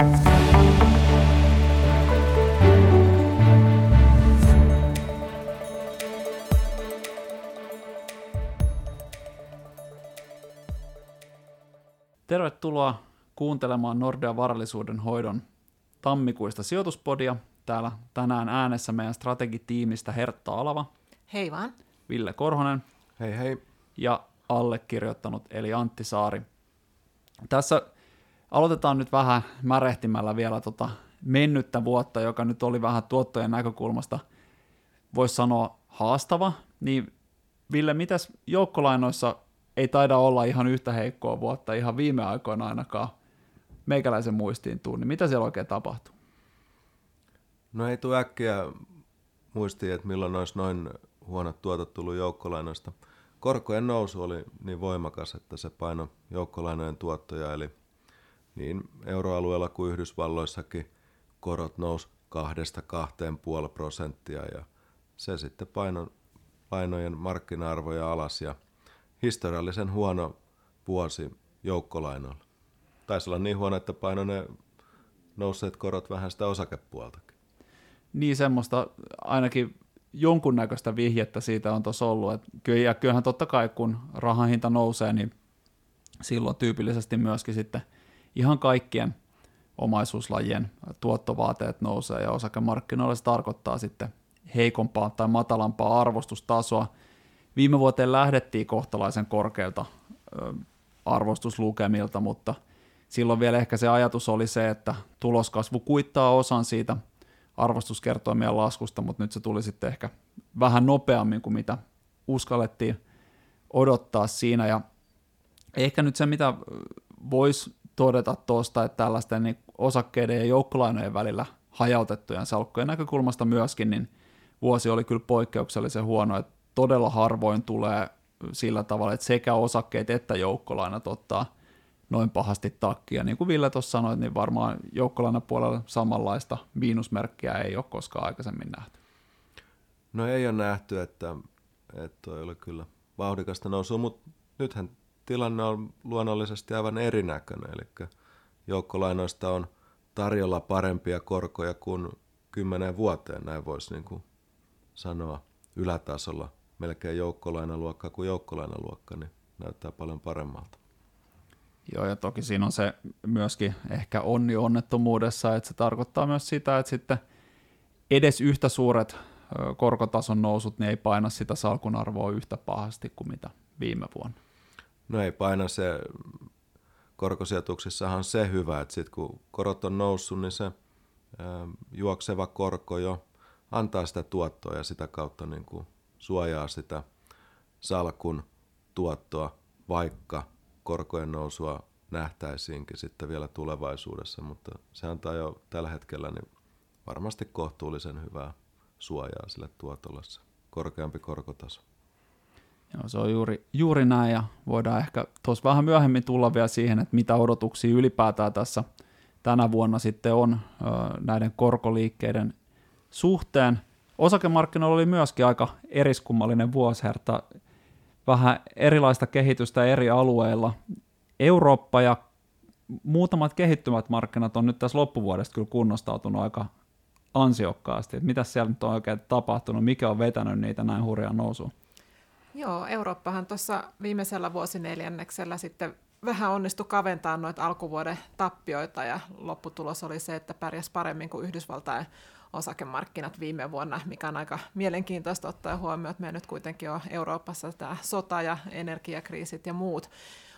Tervetuloa kuuntelemaan Nordea varallisuuden hoidon tammikuista sijoituspodia. Täällä tänään äänessä meidän strategitiimistä Hertta Alava. Hei vaan. Ville Korhonen. Hei hei. Ja allekirjoittanut eli Antti Saari. Tässä aloitetaan nyt vähän märehtimällä vielä tota mennyttä vuotta, joka nyt oli vähän tuottojen näkökulmasta, voisi sanoa haastava. Niin Ville, mitäs joukkolainoissa ei taida olla ihan yhtä heikkoa vuotta ihan viime aikoina ainakaan meikäläisen muistiin tuu, niin mitä siellä oikein tapahtuu? No ei tule äkkiä muistiin, että milloin olisi noin huonot tuotot tullut joukkolainoista. Korkojen nousu oli niin voimakas, että se paino joukkolainojen tuottoja, eli niin euroalueella kuin Yhdysvalloissakin korot nousi kahdesta kahteen puoli prosenttia ja se sitten paino lainojen markkina-arvoja alas ja historiallisen huono vuosi joukkolainoilla. Taisi olla niin huono, että paino ne nousseet korot vähän sitä osakepuoltakin. Niin semmoista ainakin jonkunnäköistä vihjettä siitä on tuossa ollut. Että kyllä, ja kyllähän totta kai kun rahan hinta nousee, niin silloin tyypillisesti myöskin sitten ihan kaikkien omaisuuslajien tuottovaateet nousee ja osakemarkkinoilla se tarkoittaa sitten heikompaa tai matalampaa arvostustasoa. Viime vuoteen lähdettiin kohtalaisen korkealta arvostuslukemilta, mutta silloin vielä ehkä se ajatus oli se, että tuloskasvu kuittaa osan siitä arvostuskertoimien laskusta, mutta nyt se tuli sitten ehkä vähän nopeammin kuin mitä uskallettiin odottaa siinä. Ja ehkä nyt se, mitä voisi todeta tuosta, että tällaisten niin osakkeiden ja joukkolainojen välillä hajautettujen salkkojen näkökulmasta myöskin, niin vuosi oli kyllä poikkeuksellisen huono, että todella harvoin tulee sillä tavalla, että sekä osakkeet että joukkolainat ottaa noin pahasti takkia. Niin kuin Ville tuossa sanoi, niin varmaan joukkolainapuolella samanlaista miinusmerkkiä ei ole koskaan aikaisemmin nähty. No ei ole nähty, että, että toi oli kyllä vauhdikasta nousua, mutta nythän tilanne on luonnollisesti aivan erinäköinen, eli joukkolainoista on tarjolla parempia korkoja kuin kymmenen vuoteen, näin voisi niin kuin sanoa ylätasolla melkein joukkolainaluokka kuin joukkolainaluokka, niin näyttää paljon paremmalta. Joo, ja toki siinä on se myöskin ehkä onni onnettomuudessa, että se tarkoittaa myös sitä, että sitten edes yhtä suuret korkotason nousut niin ei paina sitä salkun arvoa yhtä pahasti kuin mitä viime vuonna. No ei paina se, korkosijoituksissahan se hyvä, että sitten kun korot on noussut, niin se juokseva korko jo antaa sitä tuottoa ja sitä kautta niin kuin suojaa sitä salkun tuottoa, vaikka korkojen nousua nähtäisiinkin sitten vielä tulevaisuudessa, mutta se antaa jo tällä hetkellä niin varmasti kohtuullisen hyvää suojaa sille tuotolle se korkeampi korkotaso. Joo, se on juuri, juuri näin ja voidaan ehkä tuossa vähän myöhemmin tulla vielä siihen, että mitä odotuksia ylipäätään tässä tänä vuonna sitten on ö, näiden korkoliikkeiden suhteen. Osakemarkkinoilla oli myöskin aika eriskummallinen vuosiherta, vähän erilaista kehitystä eri alueilla. Eurooppa ja muutamat kehittyvät markkinat on nyt tässä loppuvuodesta kyllä kunnostautunut aika ansiokkaasti. Mitä siellä nyt on oikein tapahtunut, mikä on vetänyt niitä näin hurjaa nousua? Joo, Eurooppahan tuossa viimeisellä vuosineljänneksellä sitten vähän onnistui kaventaa noita alkuvuoden tappioita ja lopputulos oli se, että pärjäs paremmin kuin Yhdysvaltain osakemarkkinat viime vuonna, mikä on aika mielenkiintoista ottaa huomioon, että me nyt kuitenkin on Euroopassa tämä sota ja energiakriisit ja muut.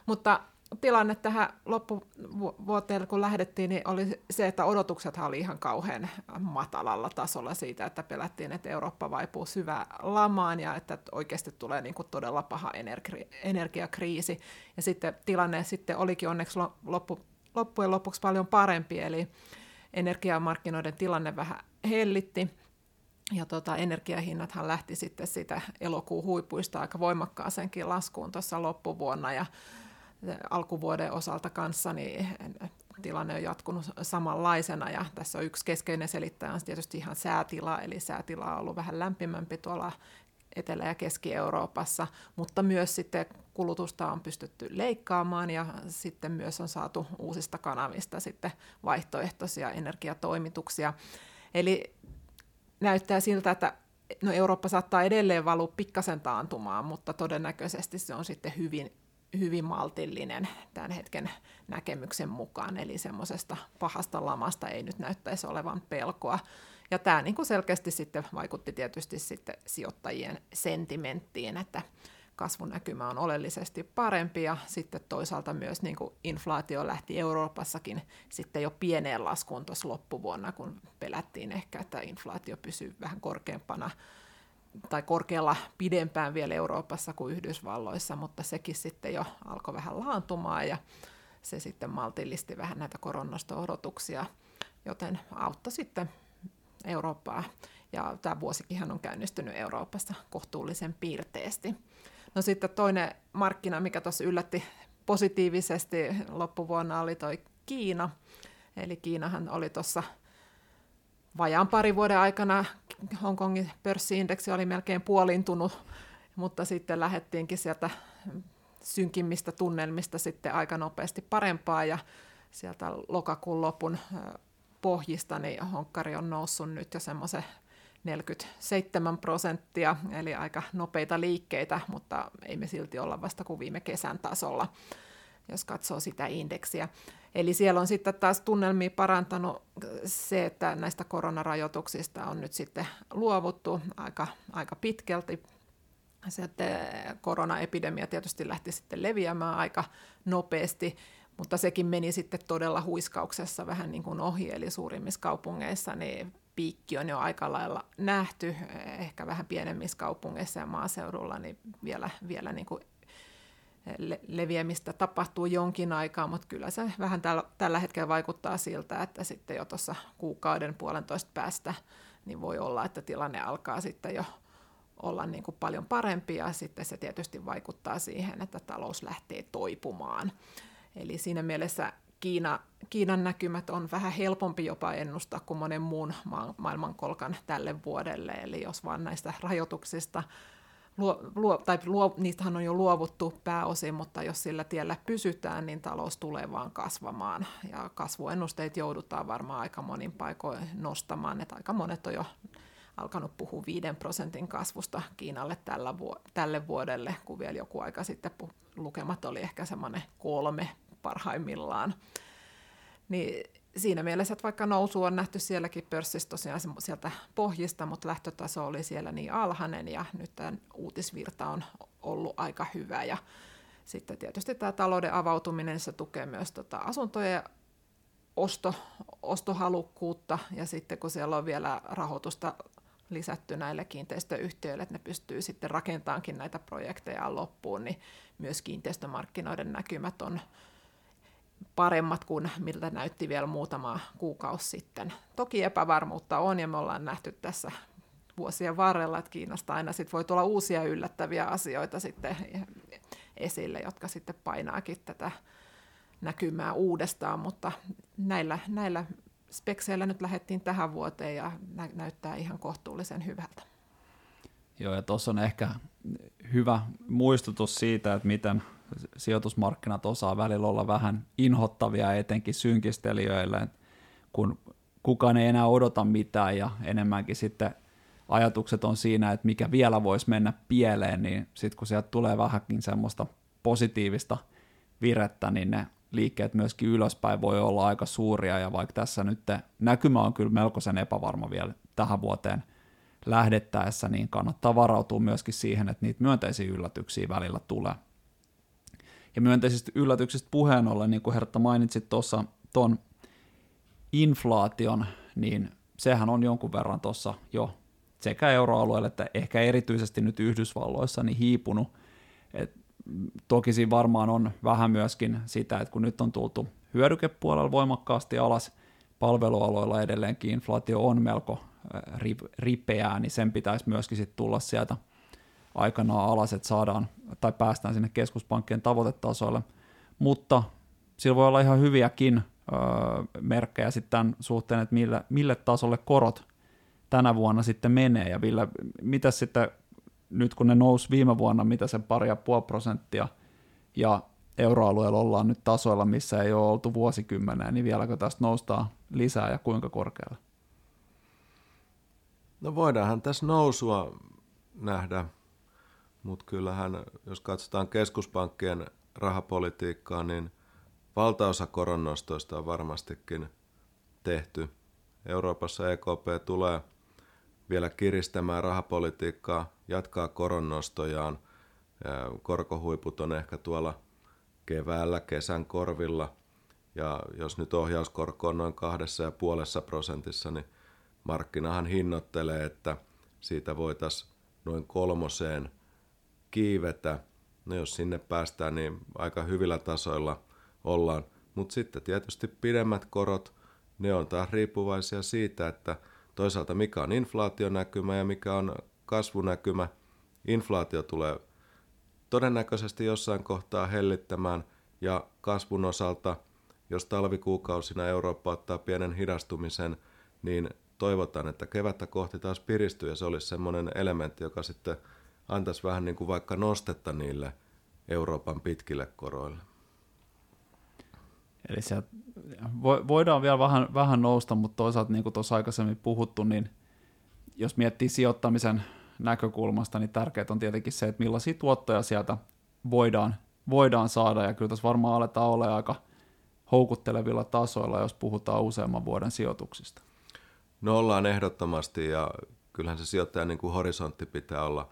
Mutta tilanne tähän loppuvuoteen, kun lähdettiin, niin oli se, että odotukset oli ihan kauhean matalalla tasolla siitä, että pelättiin, että Eurooppa vaipuu syvään lamaan ja että oikeasti tulee niin kuin todella paha energi- energiakriisi. Ja sitten tilanne sitten olikin onneksi loppu, loppujen lopuksi paljon parempi, eli energiamarkkinoiden tilanne vähän hellitti. Ja tota, energiahinnathan lähti sitten sitä elokuun huipuista aika voimakkaaseenkin laskuun tuossa loppuvuonna ja alkuvuoden osalta kanssa niin tilanne on jatkunut samanlaisena ja tässä on yksi keskeinen selittäjä on tietysti ihan säätila, eli säätila on ollut vähän lämpimämpi tuolla Etelä- ja Keski-Euroopassa, mutta myös sitten kulutusta on pystytty leikkaamaan ja sitten myös on saatu uusista kanavista sitten vaihtoehtoisia energiatoimituksia. Eli näyttää siltä, että no Eurooppa saattaa edelleen valua pikkasen taantumaan, mutta todennäköisesti se on sitten hyvin, hyvin maltillinen tämän hetken näkemyksen mukaan, eli semmoisesta pahasta lamasta ei nyt näyttäisi olevan pelkoa. Ja tämä niin kuin selkeästi sitten vaikutti tietysti sitten sijoittajien sentimenttiin, että kasvunäkymä on oleellisesti parempi ja sitten toisaalta myös niin kuin inflaatio lähti Euroopassakin sitten jo pieneen laskuun tuossa loppuvuonna, kun pelättiin ehkä, että inflaatio pysyy vähän korkeampana tai korkealla pidempään vielä Euroopassa kuin Yhdysvalloissa, mutta sekin sitten jo alkoi vähän laantumaan ja se sitten maltillisti vähän näitä koronasto-odotuksia, joten auttoi sitten Eurooppaa. Ja tämä vuosikin on käynnistynyt Euroopassa kohtuullisen piirteesti. No sitten toinen markkina, mikä tuossa yllätti positiivisesti loppuvuonna, oli toi Kiina. Eli Kiinahan oli tuossa vajaan parin vuoden aikana, Hongkongin pörssiindeksi oli melkein puolintunut, mutta sitten lähettiinkin sieltä synkimmistä tunnelmista sitten aika nopeasti parempaa ja sieltä lokakuun lopun pohjista, niin Honkkari on noussut nyt jo semmoisen 47 prosenttia, eli aika nopeita liikkeitä, mutta ei me silti olla vasta kuin viime kesän tasolla, jos katsoo sitä indeksiä. Eli siellä on sitten taas tunnelmia parantanut se, että näistä koronarajoituksista on nyt sitten luovuttu aika, aika pitkälti. Sitten koronaepidemia tietysti lähti sitten leviämään aika nopeasti, mutta sekin meni sitten todella huiskauksessa vähän niin kuin ohi, eli suurimmissa kaupungeissa niin piikki on jo aika lailla nähty, ehkä vähän pienemmissä kaupungeissa ja maaseudulla, niin vielä, vielä niin kuin le- leviämistä tapahtuu jonkin aikaa, mutta kyllä se vähän tällä, tällä hetkellä vaikuttaa siltä, että sitten jo tuossa kuukauden puolentoista päästä niin voi olla, että tilanne alkaa sitten jo olla niin kuin paljon parempi ja sitten se tietysti vaikuttaa siihen, että talous lähtee toipumaan. Eli siinä mielessä Kiina, Kiinan näkymät on vähän helpompi jopa ennustaa kuin monen muun ma- maailmankolkan tälle vuodelle. Eli jos vaan näistä rajoituksista, luo, luo, tai luo, niistähän on jo luovuttu pääosin, mutta jos sillä tiellä pysytään, niin talous tulee vaan kasvamaan. Ja kasvuennusteet joudutaan varmaan aika monin paikoin nostamaan, että aika monet on jo alkanut puhua 5 prosentin kasvusta Kiinalle tällä vu- tälle vuodelle, kun vielä joku aika sitten lukemat oli ehkä semmoinen kolme parhaimmillaan. Niin siinä mielessä, että vaikka nousu on nähty sielläkin pörssissä tosiaan sieltä pohjista, mutta lähtötaso oli siellä niin alhainen ja nyt tämä uutisvirta on ollut aika hyvä. Ja sitten tietysti tämä talouden avautuminen, se tukee myös tota asuntojen osto, ostohalukkuutta. Ja sitten kun siellä on vielä rahoitusta lisätty näille kiinteistöyhtiöille, että ne pystyy sitten rakentaankin näitä projekteja loppuun, niin myös kiinteistömarkkinoiden näkymät on paremmat kuin miltä näytti vielä muutama kuukausi sitten. Toki epävarmuutta on ja me ollaan nähty tässä vuosien varrella, että Kiinasta aina sit voi tulla uusia yllättäviä asioita sitten esille, jotka sitten painaakin tätä näkymää uudestaan, mutta näillä, näillä spekseillä nyt lähdettiin tähän vuoteen ja nä- näyttää ihan kohtuullisen hyvältä. Joo, ja tuossa on ehkä hyvä muistutus siitä, että miten sijoitusmarkkinat osaa välillä olla vähän inhottavia etenkin synkistelijöille, kun kukaan ei enää odota mitään ja enemmänkin sitten ajatukset on siinä, että mikä vielä voisi mennä pieleen, niin sitten kun sieltä tulee vähänkin semmoista positiivista virettä, niin ne liikkeet myöskin ylöspäin voi olla aika suuria, ja vaikka tässä nyt näkymä on kyllä melkoisen epävarma vielä tähän vuoteen lähdettäessä, niin kannattaa varautua myöskin siihen, että niitä myönteisiä yllätyksiä välillä tulee. Ja myönteisistä yllätyksistä puheen ollen, niin kuin Hertta mainitsit tuossa tuon inflaation, niin sehän on jonkun verran tuossa jo sekä euroalueelle että ehkä erityisesti nyt Yhdysvalloissa niin hiipunut. Et toki siinä varmaan on vähän myöskin sitä, että kun nyt on tultu hyödykepuolella voimakkaasti alas, palvelualoilla edelleenkin inflaatio on melko ripeää, niin sen pitäisi myöskin sitten tulla sieltä – aikanaan alas, että saadaan tai päästään sinne keskuspankkien tavoitetasoille, mutta sillä voi olla ihan hyviäkin öö, merkkejä sitten tämän suhteen, että mille, mille tasolle korot tänä vuonna sitten menee ja millä, mitä sitten nyt kun ne nousi viime vuonna, mitä se pari ja puoli prosenttia ja euroalueella ollaan nyt tasoilla, missä ei ole oltu vuosikymmeneen, niin vieläkö tästä noustaan lisää ja kuinka korkealle? No voidaanhan tässä nousua nähdä, mutta kyllähän, jos katsotaan keskuspankkien rahapolitiikkaa, niin valtaosa koronnostoista on varmastikin tehty. Euroopassa EKP tulee vielä kiristämään rahapolitiikkaa, jatkaa koronnostojaan. Korkohuiput on ehkä tuolla keväällä, kesän korvilla. Ja jos nyt ohjauskorko on noin kahdessa ja puolessa prosentissa, niin markkinahan hinnoittelee, että siitä voitaisiin noin kolmoseen kiivetä. No jos sinne päästään, niin aika hyvillä tasoilla ollaan. Mutta sitten tietysti pidemmät korot, ne on taas riippuvaisia siitä, että toisaalta mikä on inflaationäkymä ja mikä on kasvunäkymä. Inflaatio tulee todennäköisesti jossain kohtaa hellittämään ja kasvun osalta, jos talvikuukausina Eurooppa ottaa pienen hidastumisen, niin toivotaan, että kevättä kohti taas piristyy ja se olisi semmoinen elementti, joka sitten antaisi vähän niin kuin vaikka nostetta niille Euroopan pitkille koroille. Eli sieltä voidaan vielä vähän, vähän nousta, mutta toisaalta niin kuin tuossa aikaisemmin puhuttu, niin jos miettii sijoittamisen näkökulmasta, niin tärkeää on tietenkin se, että millaisia tuottoja sieltä voidaan, voidaan saada, ja kyllä tässä varmaan aletaan olla aika houkuttelevilla tasoilla, jos puhutaan useamman vuoden sijoituksista. No ollaan ehdottomasti, ja kyllähän se sijoittajan niin kuin horisontti pitää olla,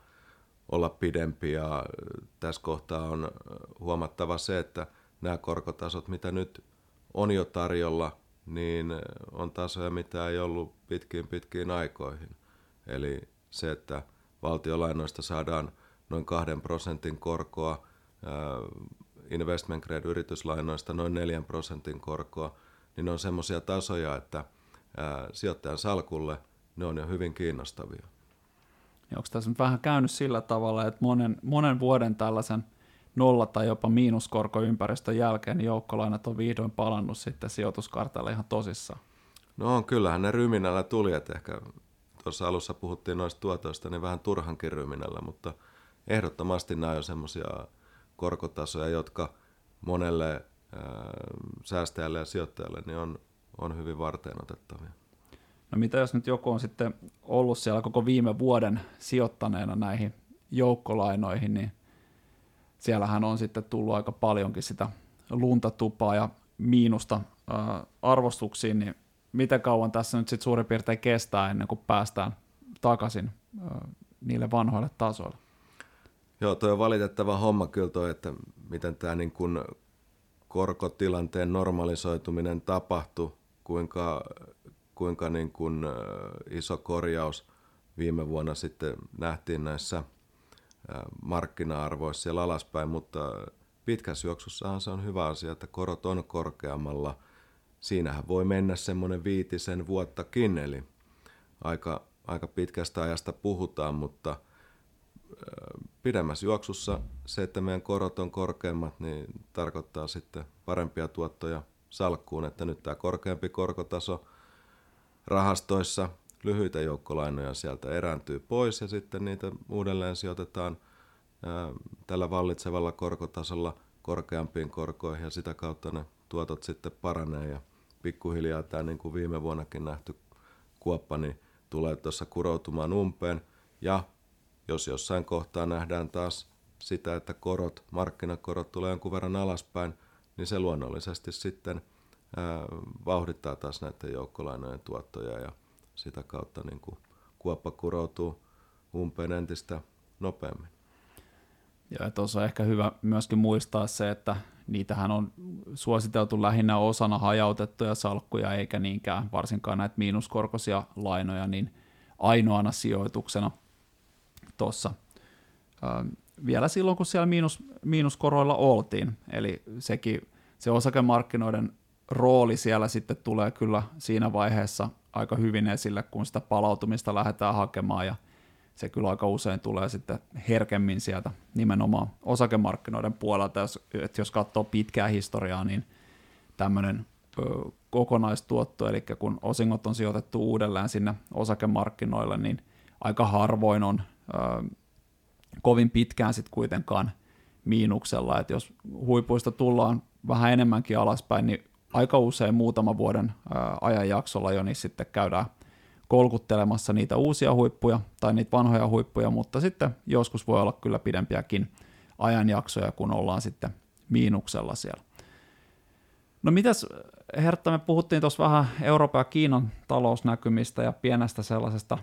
olla pidempi, ja tässä kohtaa on huomattava se, että nämä korkotasot, mitä nyt on jo tarjolla, niin on tasoja, mitä ei ollut pitkiin pitkiin aikoihin. Eli se, että valtiolainoista saadaan noin kahden prosentin korkoa, investment grade yrityslainoista noin 4 prosentin korkoa, niin ne on semmoisia tasoja, että sijoittajan salkulle ne on jo hyvin kiinnostavia. Ja onko tässä nyt vähän käynyt sillä tavalla, että monen, monen vuoden tällaisen nolla- tai jopa miinuskorkoympäristön jälkeen niin joukkolainat on vihdoin palannut sitten sijoituskartalle ihan tosissaan? No on, kyllähän ne ryminällä tuli, että ehkä tuossa alussa puhuttiin noista tuotoista, niin vähän turhankin ryminällä, mutta ehdottomasti nämä on semmoisia korkotasoja, jotka monelle ää, säästäjälle ja sijoittajalle niin on, on hyvin varteen otettavia. No mitä jos nyt joku on sitten ollut siellä koko viime vuoden sijoittaneena näihin joukkolainoihin, niin siellähän on sitten tullut aika paljonkin sitä luntatupaa ja miinusta arvostuksiin, niin miten kauan tässä nyt sitten suurin piirtein kestää ennen kuin päästään takaisin niille vanhoille tasoille? Joo, tuo on valitettava homma kyllä toi, että miten tämä niin kun korkotilanteen normalisoituminen tapahtui, kuinka, kuinka niin kun iso korjaus viime vuonna sitten nähtiin näissä markkina-arvoissa siellä alaspäin, mutta pitkässä juoksussahan se on hyvä asia, että korot on korkeammalla. Siinähän voi mennä semmoinen viitisen vuottakin, eli aika, aika pitkästä ajasta puhutaan, mutta – pidemmässä juoksussa se, että meidän korot on korkeammat, niin tarkoittaa sitten parempia tuottoja salkkuun, että nyt tämä korkeampi korkotaso rahastoissa, lyhyitä joukkolainoja sieltä erääntyy pois ja sitten niitä uudelleen sijoitetaan tällä vallitsevalla korkotasolla korkeampiin korkoihin ja sitä kautta ne tuotot sitten paranee ja pikkuhiljaa tämä niin kuin viime vuonnakin nähty kuoppa niin tulee tuossa kuroutumaan umpeen. Ja jos jossain kohtaa nähdään taas sitä, että korot, markkinakorot tulee jonkun verran alaspäin, niin se luonnollisesti sitten vauhdittaa taas näiden joukkolainojen tuottoja ja sitä kautta niin kuin kuoppa kuroutuu umpeen entistä nopeammin. Ja tuossa on ehkä hyvä myöskin muistaa se, että niitähän on suositeltu lähinnä osana hajautettuja salkkuja, eikä niinkään varsinkaan näitä miinuskorkoisia lainoja, niin ainoana sijoituksena – tuossa vielä silloin, kun siellä miinus, miinuskoroilla oltiin. Eli sekin, se osakemarkkinoiden rooli siellä sitten tulee kyllä siinä vaiheessa aika hyvin esille, kun sitä palautumista lähdetään hakemaan ja se kyllä aika usein tulee sitten herkemmin sieltä nimenomaan osakemarkkinoiden puolelta, jos, että jos katsoo pitkää historiaa, niin tämmöinen kokonaistuotto, eli kun osingot on sijoitettu uudelleen sinne osakemarkkinoille, niin aika harvoin on kovin pitkään sitten kuitenkaan miinuksella, että jos huipuista tullaan vähän enemmänkin alaspäin, niin aika usein muutama vuoden ajanjaksolla jo niin sitten käydään kolkuttelemassa niitä uusia huippuja tai niitä vanhoja huippuja, mutta sitten joskus voi olla kyllä pidempiäkin ajanjaksoja, kun ollaan sitten miinuksella siellä. No mitäs Hertta, me puhuttiin tuossa vähän Euroopan ja Kiinan talousnäkymistä ja pienestä sellaisesta,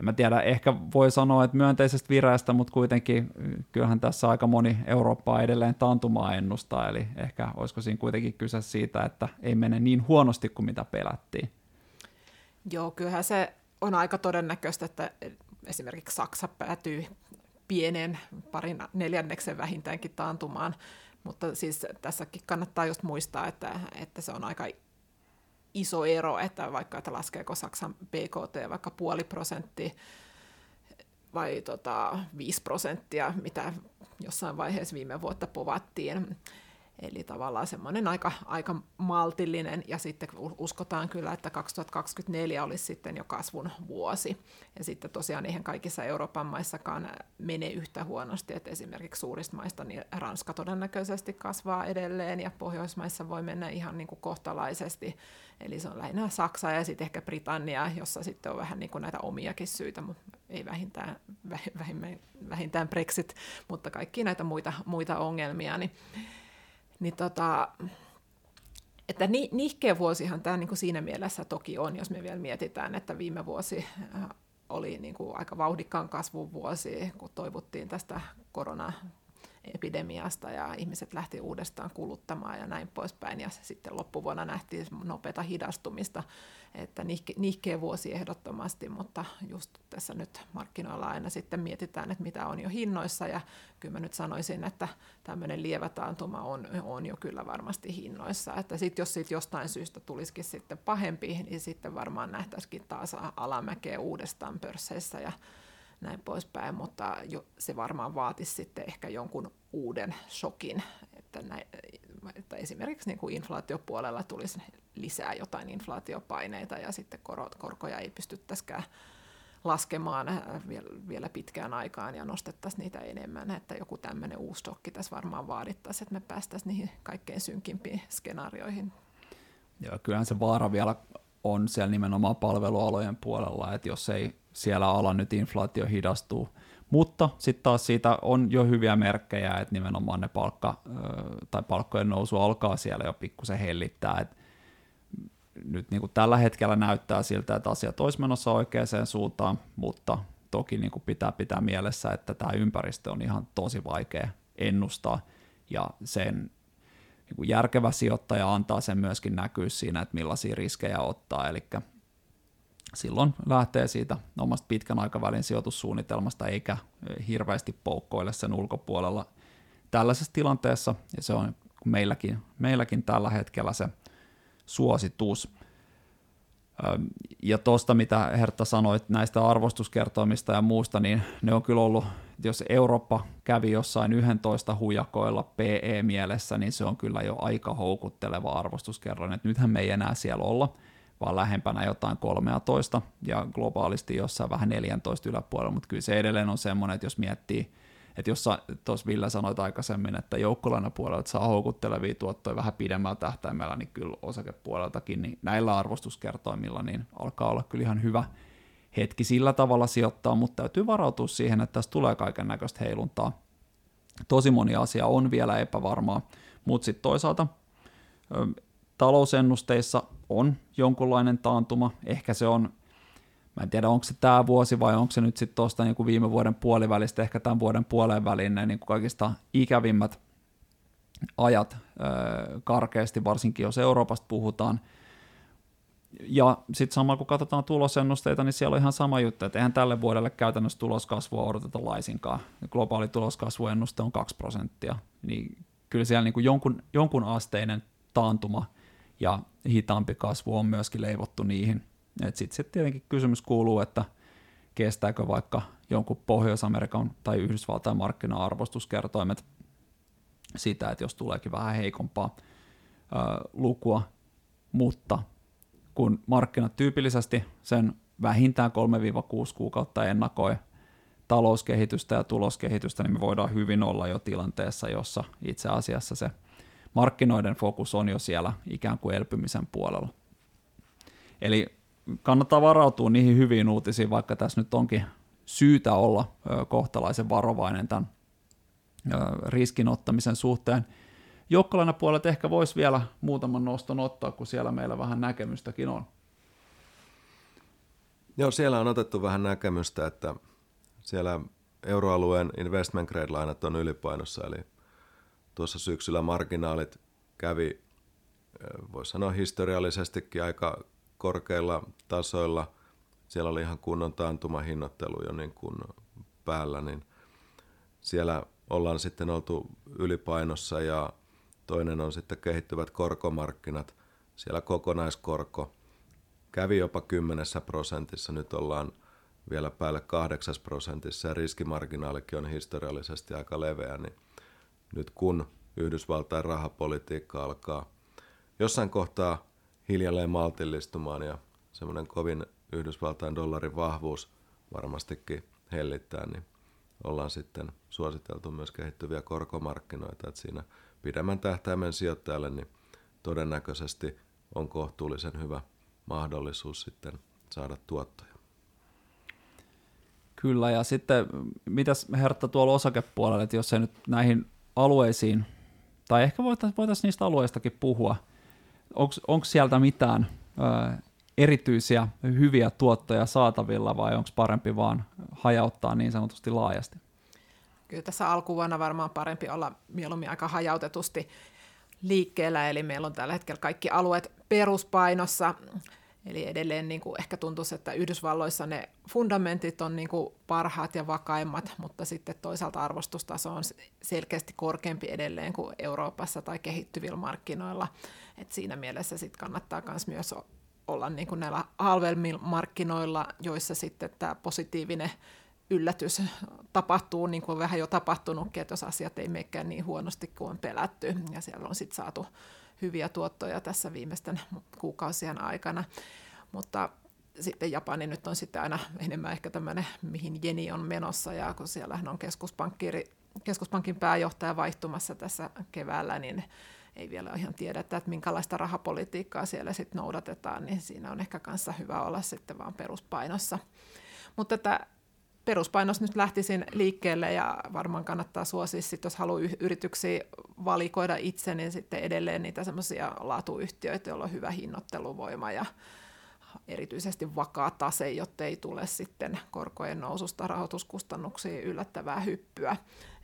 en mä tiedä, ehkä voi sanoa, että myönteisestä vireestä, mutta kuitenkin kyllähän tässä aika moni Eurooppaa edelleen taantumaa ennustaa, eli ehkä olisiko siinä kuitenkin kyse siitä, että ei mene niin huonosti kuin mitä pelättiin. Joo, kyllähän se on aika todennäköistä, että esimerkiksi Saksa päätyy pienen parin neljänneksen vähintäänkin taantumaan, mutta siis tässäkin kannattaa just muistaa, että, että se on aika iso ero, että vaikka että laskeeko Saksan BKT vaikka puoli prosenttia vai tota, 5 prosenttia, mitä jossain vaiheessa viime vuotta povattiin, Eli tavallaan semmoinen aika, aika maltillinen, ja sitten uskotaan kyllä, että 2024 olisi sitten jo kasvun vuosi. Ja sitten tosiaan eihän kaikissa Euroopan maissakaan mene yhtä huonosti, että esimerkiksi suurista maista niin Ranska todennäköisesti kasvaa edelleen, ja Pohjoismaissa voi mennä ihan niin kuin kohtalaisesti. Eli se on lähinnä Saksa ja sitten ehkä Britannia, jossa sitten on vähän niin kuin näitä omiakin syitä, mutta ei vähintään, vähintään, vähintään Brexit, mutta kaikki näitä muita, muita ongelmia. Niin niin tota, että ni, nihkeä vuosihan tämä niin kuin siinä mielessä toki on, jos me vielä mietitään, että viime vuosi äh, oli niin kuin aika vauhdikkaan kasvun vuosi, kun toivottiin tästä korona epidemiasta ja ihmiset lähti uudestaan kuluttamaan ja näin poispäin. Ja sitten loppuvuonna nähtiin nopeata hidastumista, että nihkeä vuosi ehdottomasti, mutta just tässä nyt markkinoilla aina sitten mietitään, että mitä on jo hinnoissa ja kyllä mä nyt sanoisin, että tämmöinen lievä taantuma on, on jo kyllä varmasti hinnoissa. Että sitten jos siitä jostain syystä tulisikin sitten pahempi, niin sitten varmaan nähtäisikin taas alamäkeä uudestaan pörsseissä ja näin poispäin, mutta jo, se varmaan vaatisi sitten ehkä jonkun uuden shokin, että, näin, että esimerkiksi niin kuin inflaatiopuolella tulisi lisää jotain inflaatiopaineita ja sitten korot, korkoja ei pystyttäisikään laskemaan äh, vielä pitkään aikaan ja nostettaisiin niitä enemmän, että joku tämmöinen uusi shokki tässä varmaan vaadittaisiin, että me päästäisiin niihin kaikkein synkimpiin skenaarioihin. Joo, kyllähän se vaara vielä on siellä nimenomaan palvelualojen puolella, että jos ei siellä ala nyt inflaatio hidastuu, mutta sitten taas siitä on jo hyviä merkkejä, että nimenomaan ne palkka, tai palkkojen nousu alkaa siellä jo pikkusen hellittää, että nyt niin kuin tällä hetkellä näyttää siltä, että asiat olisi menossa oikeaan suuntaan, mutta toki niin kuin pitää pitää mielessä, että tämä ympäristö on ihan tosi vaikea ennustaa, ja sen niin kuin järkevä sijoittaja antaa sen myöskin näkyä siinä, että millaisia riskejä ottaa, eli silloin lähtee siitä omasta pitkän aikavälin sijoitussuunnitelmasta eikä hirveästi poukkoile sen ulkopuolella. Tällaisessa tilanteessa, ja se on meilläkin, meilläkin tällä hetkellä se suositus. Ja tuosta, mitä Hertta sanoit näistä arvostuskertoimista ja muusta, niin ne on kyllä ollut, jos Eurooppa kävi jossain 11 hujakoilla PE-mielessä, niin se on kyllä jo aika houkutteleva arvostuskerroin, että nythän me ei enää siellä olla, vaan lähempänä jotain 13 ja globaalisti jossain vähän 14 yläpuolella, mutta kyllä se edelleen on semmoinen, että jos miettii, että jos tuossa Ville sanoit aikaisemmin, että joukkolainapuolelta saa houkuttelevia tuottoja vähän pidemmällä tähtäimellä, niin kyllä osakepuoleltakin niin näillä arvostuskertoimilla niin alkaa olla kyllä ihan hyvä hetki sillä tavalla sijoittaa, mutta täytyy varautua siihen, että tässä tulee kaiken näköistä heiluntaa. Tosi moni asia on vielä epävarmaa, mutta sitten toisaalta talousennusteissa on jonkunlainen taantuma. Ehkä se on, mä en tiedä onko se tämä vuosi vai onko se nyt sitten tuosta niin viime vuoden puolivälistä, ehkä tämän vuoden puolen välin ne niin kuin kaikista ikävimmät ajat öö, karkeasti, varsinkin jos Euroopasta puhutaan. Ja sitten samalla kun katsotaan tulosennusteita, niin siellä on ihan sama juttu, että eihän tälle vuodelle käytännössä tuloskasvua odoteta laisinkaan. Globaali tuloskasvuennuste on 2 prosenttia, niin kyllä siellä niin kuin jonkun, jonkun asteinen taantuma – ja hitaampi kasvu on myöskin leivottu niihin. Sitten sit tietenkin kysymys kuuluu, että kestääkö vaikka jonkun Pohjois-Amerikan tai Yhdysvaltain markkina-arvostuskertoimet sitä, että jos tuleekin vähän heikompaa ö, lukua, mutta kun markkinat tyypillisesti sen vähintään 3-6 kuukautta ennakoi talouskehitystä ja tuloskehitystä, niin me voidaan hyvin olla jo tilanteessa, jossa itse asiassa se markkinoiden fokus on jo siellä ikään kuin elpymisen puolella. Eli kannattaa varautua niihin hyviin uutisiin, vaikka tässä nyt onkin syytä olla kohtalaisen varovainen tämän riskinottamisen suhteen. Joukkolainen puolet ehkä voisi vielä muutaman noston ottaa, kun siellä meillä vähän näkemystäkin on. Joo, siellä on otettu vähän näkemystä, että siellä euroalueen investment grade-lainat on ylipainossa, eli tuossa syksyllä marginaalit kävi, voisi sanoa historiallisestikin aika korkeilla tasoilla. Siellä oli ihan kunnon taantumahinnoittelu jo niin kuin päällä, niin siellä ollaan sitten oltu ylipainossa ja toinen on sitten kehittyvät korkomarkkinat. Siellä kokonaiskorko kävi jopa 10 prosentissa, nyt ollaan vielä päälle 8 prosentissa ja riskimarginaalikin on historiallisesti aika leveä, niin nyt kun Yhdysvaltain rahapolitiikka alkaa jossain kohtaa hiljalleen maltillistumaan ja semmoinen kovin Yhdysvaltain dollarin vahvuus varmastikin hellittää, niin ollaan sitten suositeltu myös kehittyviä korkomarkkinoita, että siinä pidemmän tähtäimen sijoittajalle niin todennäköisesti on kohtuullisen hyvä mahdollisuus sitten saada tuottoja. Kyllä, ja sitten mitäs Hertta tuolla osakepuolella, että jos ei nyt näihin alueisiin, tai ehkä voitaisiin voitais niistä alueistakin puhua, onko sieltä mitään ö, erityisiä hyviä tuottoja saatavilla vai onko parempi vaan hajauttaa niin sanotusti laajasti? Kyllä tässä alkuvuonna varmaan parempi olla mieluummin aika hajautetusti liikkeellä, eli meillä on tällä hetkellä kaikki alueet peruspainossa, eli edelleen niin kuin ehkä tuntuisi, että Yhdysvalloissa ne fundamentit on niin kuin parhaat ja vakaimmat, mutta sitten toisaalta arvostustaso on selkeästi korkeampi edelleen kuin Euroopassa tai kehittyvillä markkinoilla, et siinä mielessä sit kannattaa myös olla niin kuin näillä halvemmilla markkinoilla, joissa sitten tämä positiivinen yllätys tapahtuu, niin kuin on vähän jo tapahtunutkin, että jos asiat ei menekään niin huonosti kuin on pelätty, ja siellä on sitten saatu hyviä tuottoja tässä viimeisten kuukausien aikana. Mutta sitten Japani nyt on sitten aina enemmän ehkä tämmöinen, mihin jeni on menossa, ja kun siellä on keskuspankin pääjohtaja vaihtumassa tässä keväällä, niin ei vielä ihan tiedetä, että minkälaista rahapolitiikkaa siellä sitten noudatetaan, niin siinä on ehkä kanssa hyvä olla sitten vaan peruspainossa. Mutta että peruspainos nyt lähtisin liikkeelle ja varmaan kannattaa suosia, sit, jos haluaa yrityksiä valikoida itse, niin sitten edelleen niitä semmoisia laatuyhtiöitä, joilla on hyvä hinnoitteluvoima ja erityisesti vakaa tase, jotta ei tule sitten korkojen noususta rahoituskustannuksiin yllättävää hyppyä.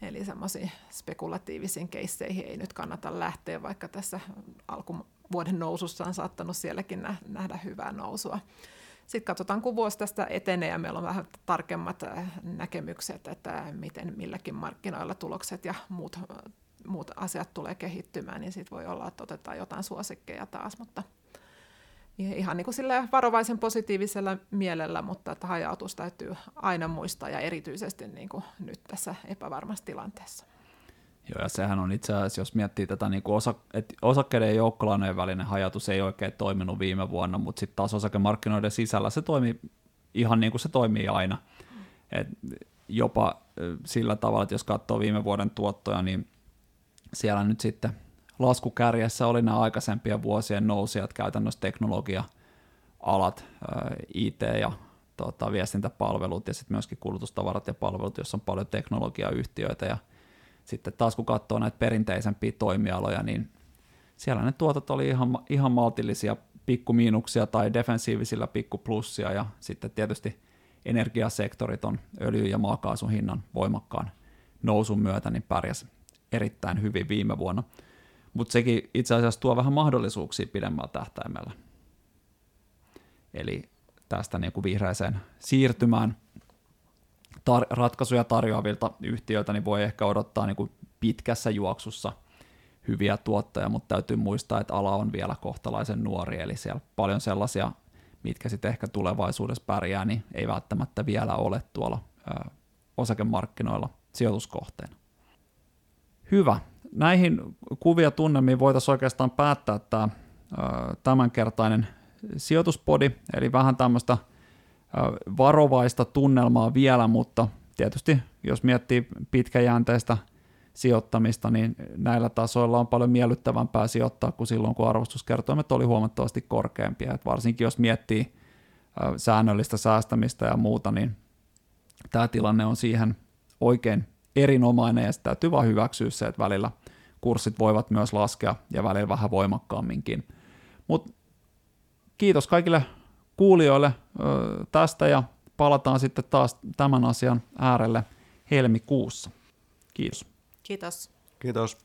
Eli semmoisiin spekulatiivisiin keisseihin ei nyt kannata lähteä, vaikka tässä alkuvuoden nousussa on saattanut sielläkin nähdä hyvää nousua. Sitten katsotaan, kun vuosi tästä etenee ja meillä on vähän tarkemmat äh, näkemykset, että miten milläkin markkinoilla tulokset ja muut, muut asiat tulee kehittymään, niin sitten voi olla, että otetaan jotain suosikkeja taas, mutta ihan niin kuin varovaisen positiivisella mielellä, mutta että hajautus täytyy aina muistaa ja erityisesti niin kuin nyt tässä epävarmassa tilanteessa. Joo, ja sehän on itse asiassa, jos miettii tätä niin osa, että osakkeiden ja joukkolainojen välinen hajatus ei oikein toiminut viime vuonna, mutta sitten taas osakemarkkinoiden sisällä se toimii ihan niin kuin se toimii aina. Et jopa sillä tavalla, että jos katsoo viime vuoden tuottoja, niin siellä nyt sitten laskukärjessä oli nämä aikaisempien vuosien nousijat, käytännössä teknologia-alat, IT ja tota, viestintäpalvelut ja sitten myöskin kulutustavarat ja palvelut, joissa on paljon teknologiayhtiöitä ja sitten taas kun katsoo näitä perinteisempiä toimialoja, niin siellä ne tuotot oli ihan, ihan maltillisia pikkumiinuksia tai defensiivisillä pikkuplussia ja sitten tietysti energiasektorit on öljy- ja maakaasun hinnan voimakkaan nousun myötä niin pärjäs erittäin hyvin viime vuonna. Mutta sekin itse asiassa tuo vähän mahdollisuuksia pidemmällä tähtäimellä. Eli tästä niin kuin vihreäseen siirtymään tar- ratkaisuja tarjoavilta yhtiöiltä, niin voi ehkä odottaa niin kuin pitkässä juoksussa hyviä tuottoja, mutta täytyy muistaa, että ala on vielä kohtalaisen nuori, eli siellä paljon sellaisia, mitkä sitten ehkä tulevaisuudessa pärjää, niin ei välttämättä vielä ole tuolla ö, osakemarkkinoilla sijoituskohteena. Hyvä. Näihin kuvia tunnelmiin voitaisiin oikeastaan päättää tämä tämänkertainen sijoituspodi, eli vähän tämmöistä varovaista tunnelmaa vielä, mutta tietysti jos miettii pitkäjänteistä sijoittamista, niin näillä tasoilla on paljon miellyttävämpää sijoittaa kuin silloin, kun arvostuskertoimet oli huomattavasti korkeampia. Et varsinkin jos miettii säännöllistä säästämistä ja muuta, niin tämä tilanne on siihen oikein erinomainen ja sitä täytyy vaan hyväksyä se, että välillä kurssit voivat myös laskea ja välillä vähän voimakkaamminkin. Mutta kiitos kaikille kuulijoille tästä ja palataan sitten taas tämän asian äärelle helmikuussa. Kiitos. Kiitos. Kiitos.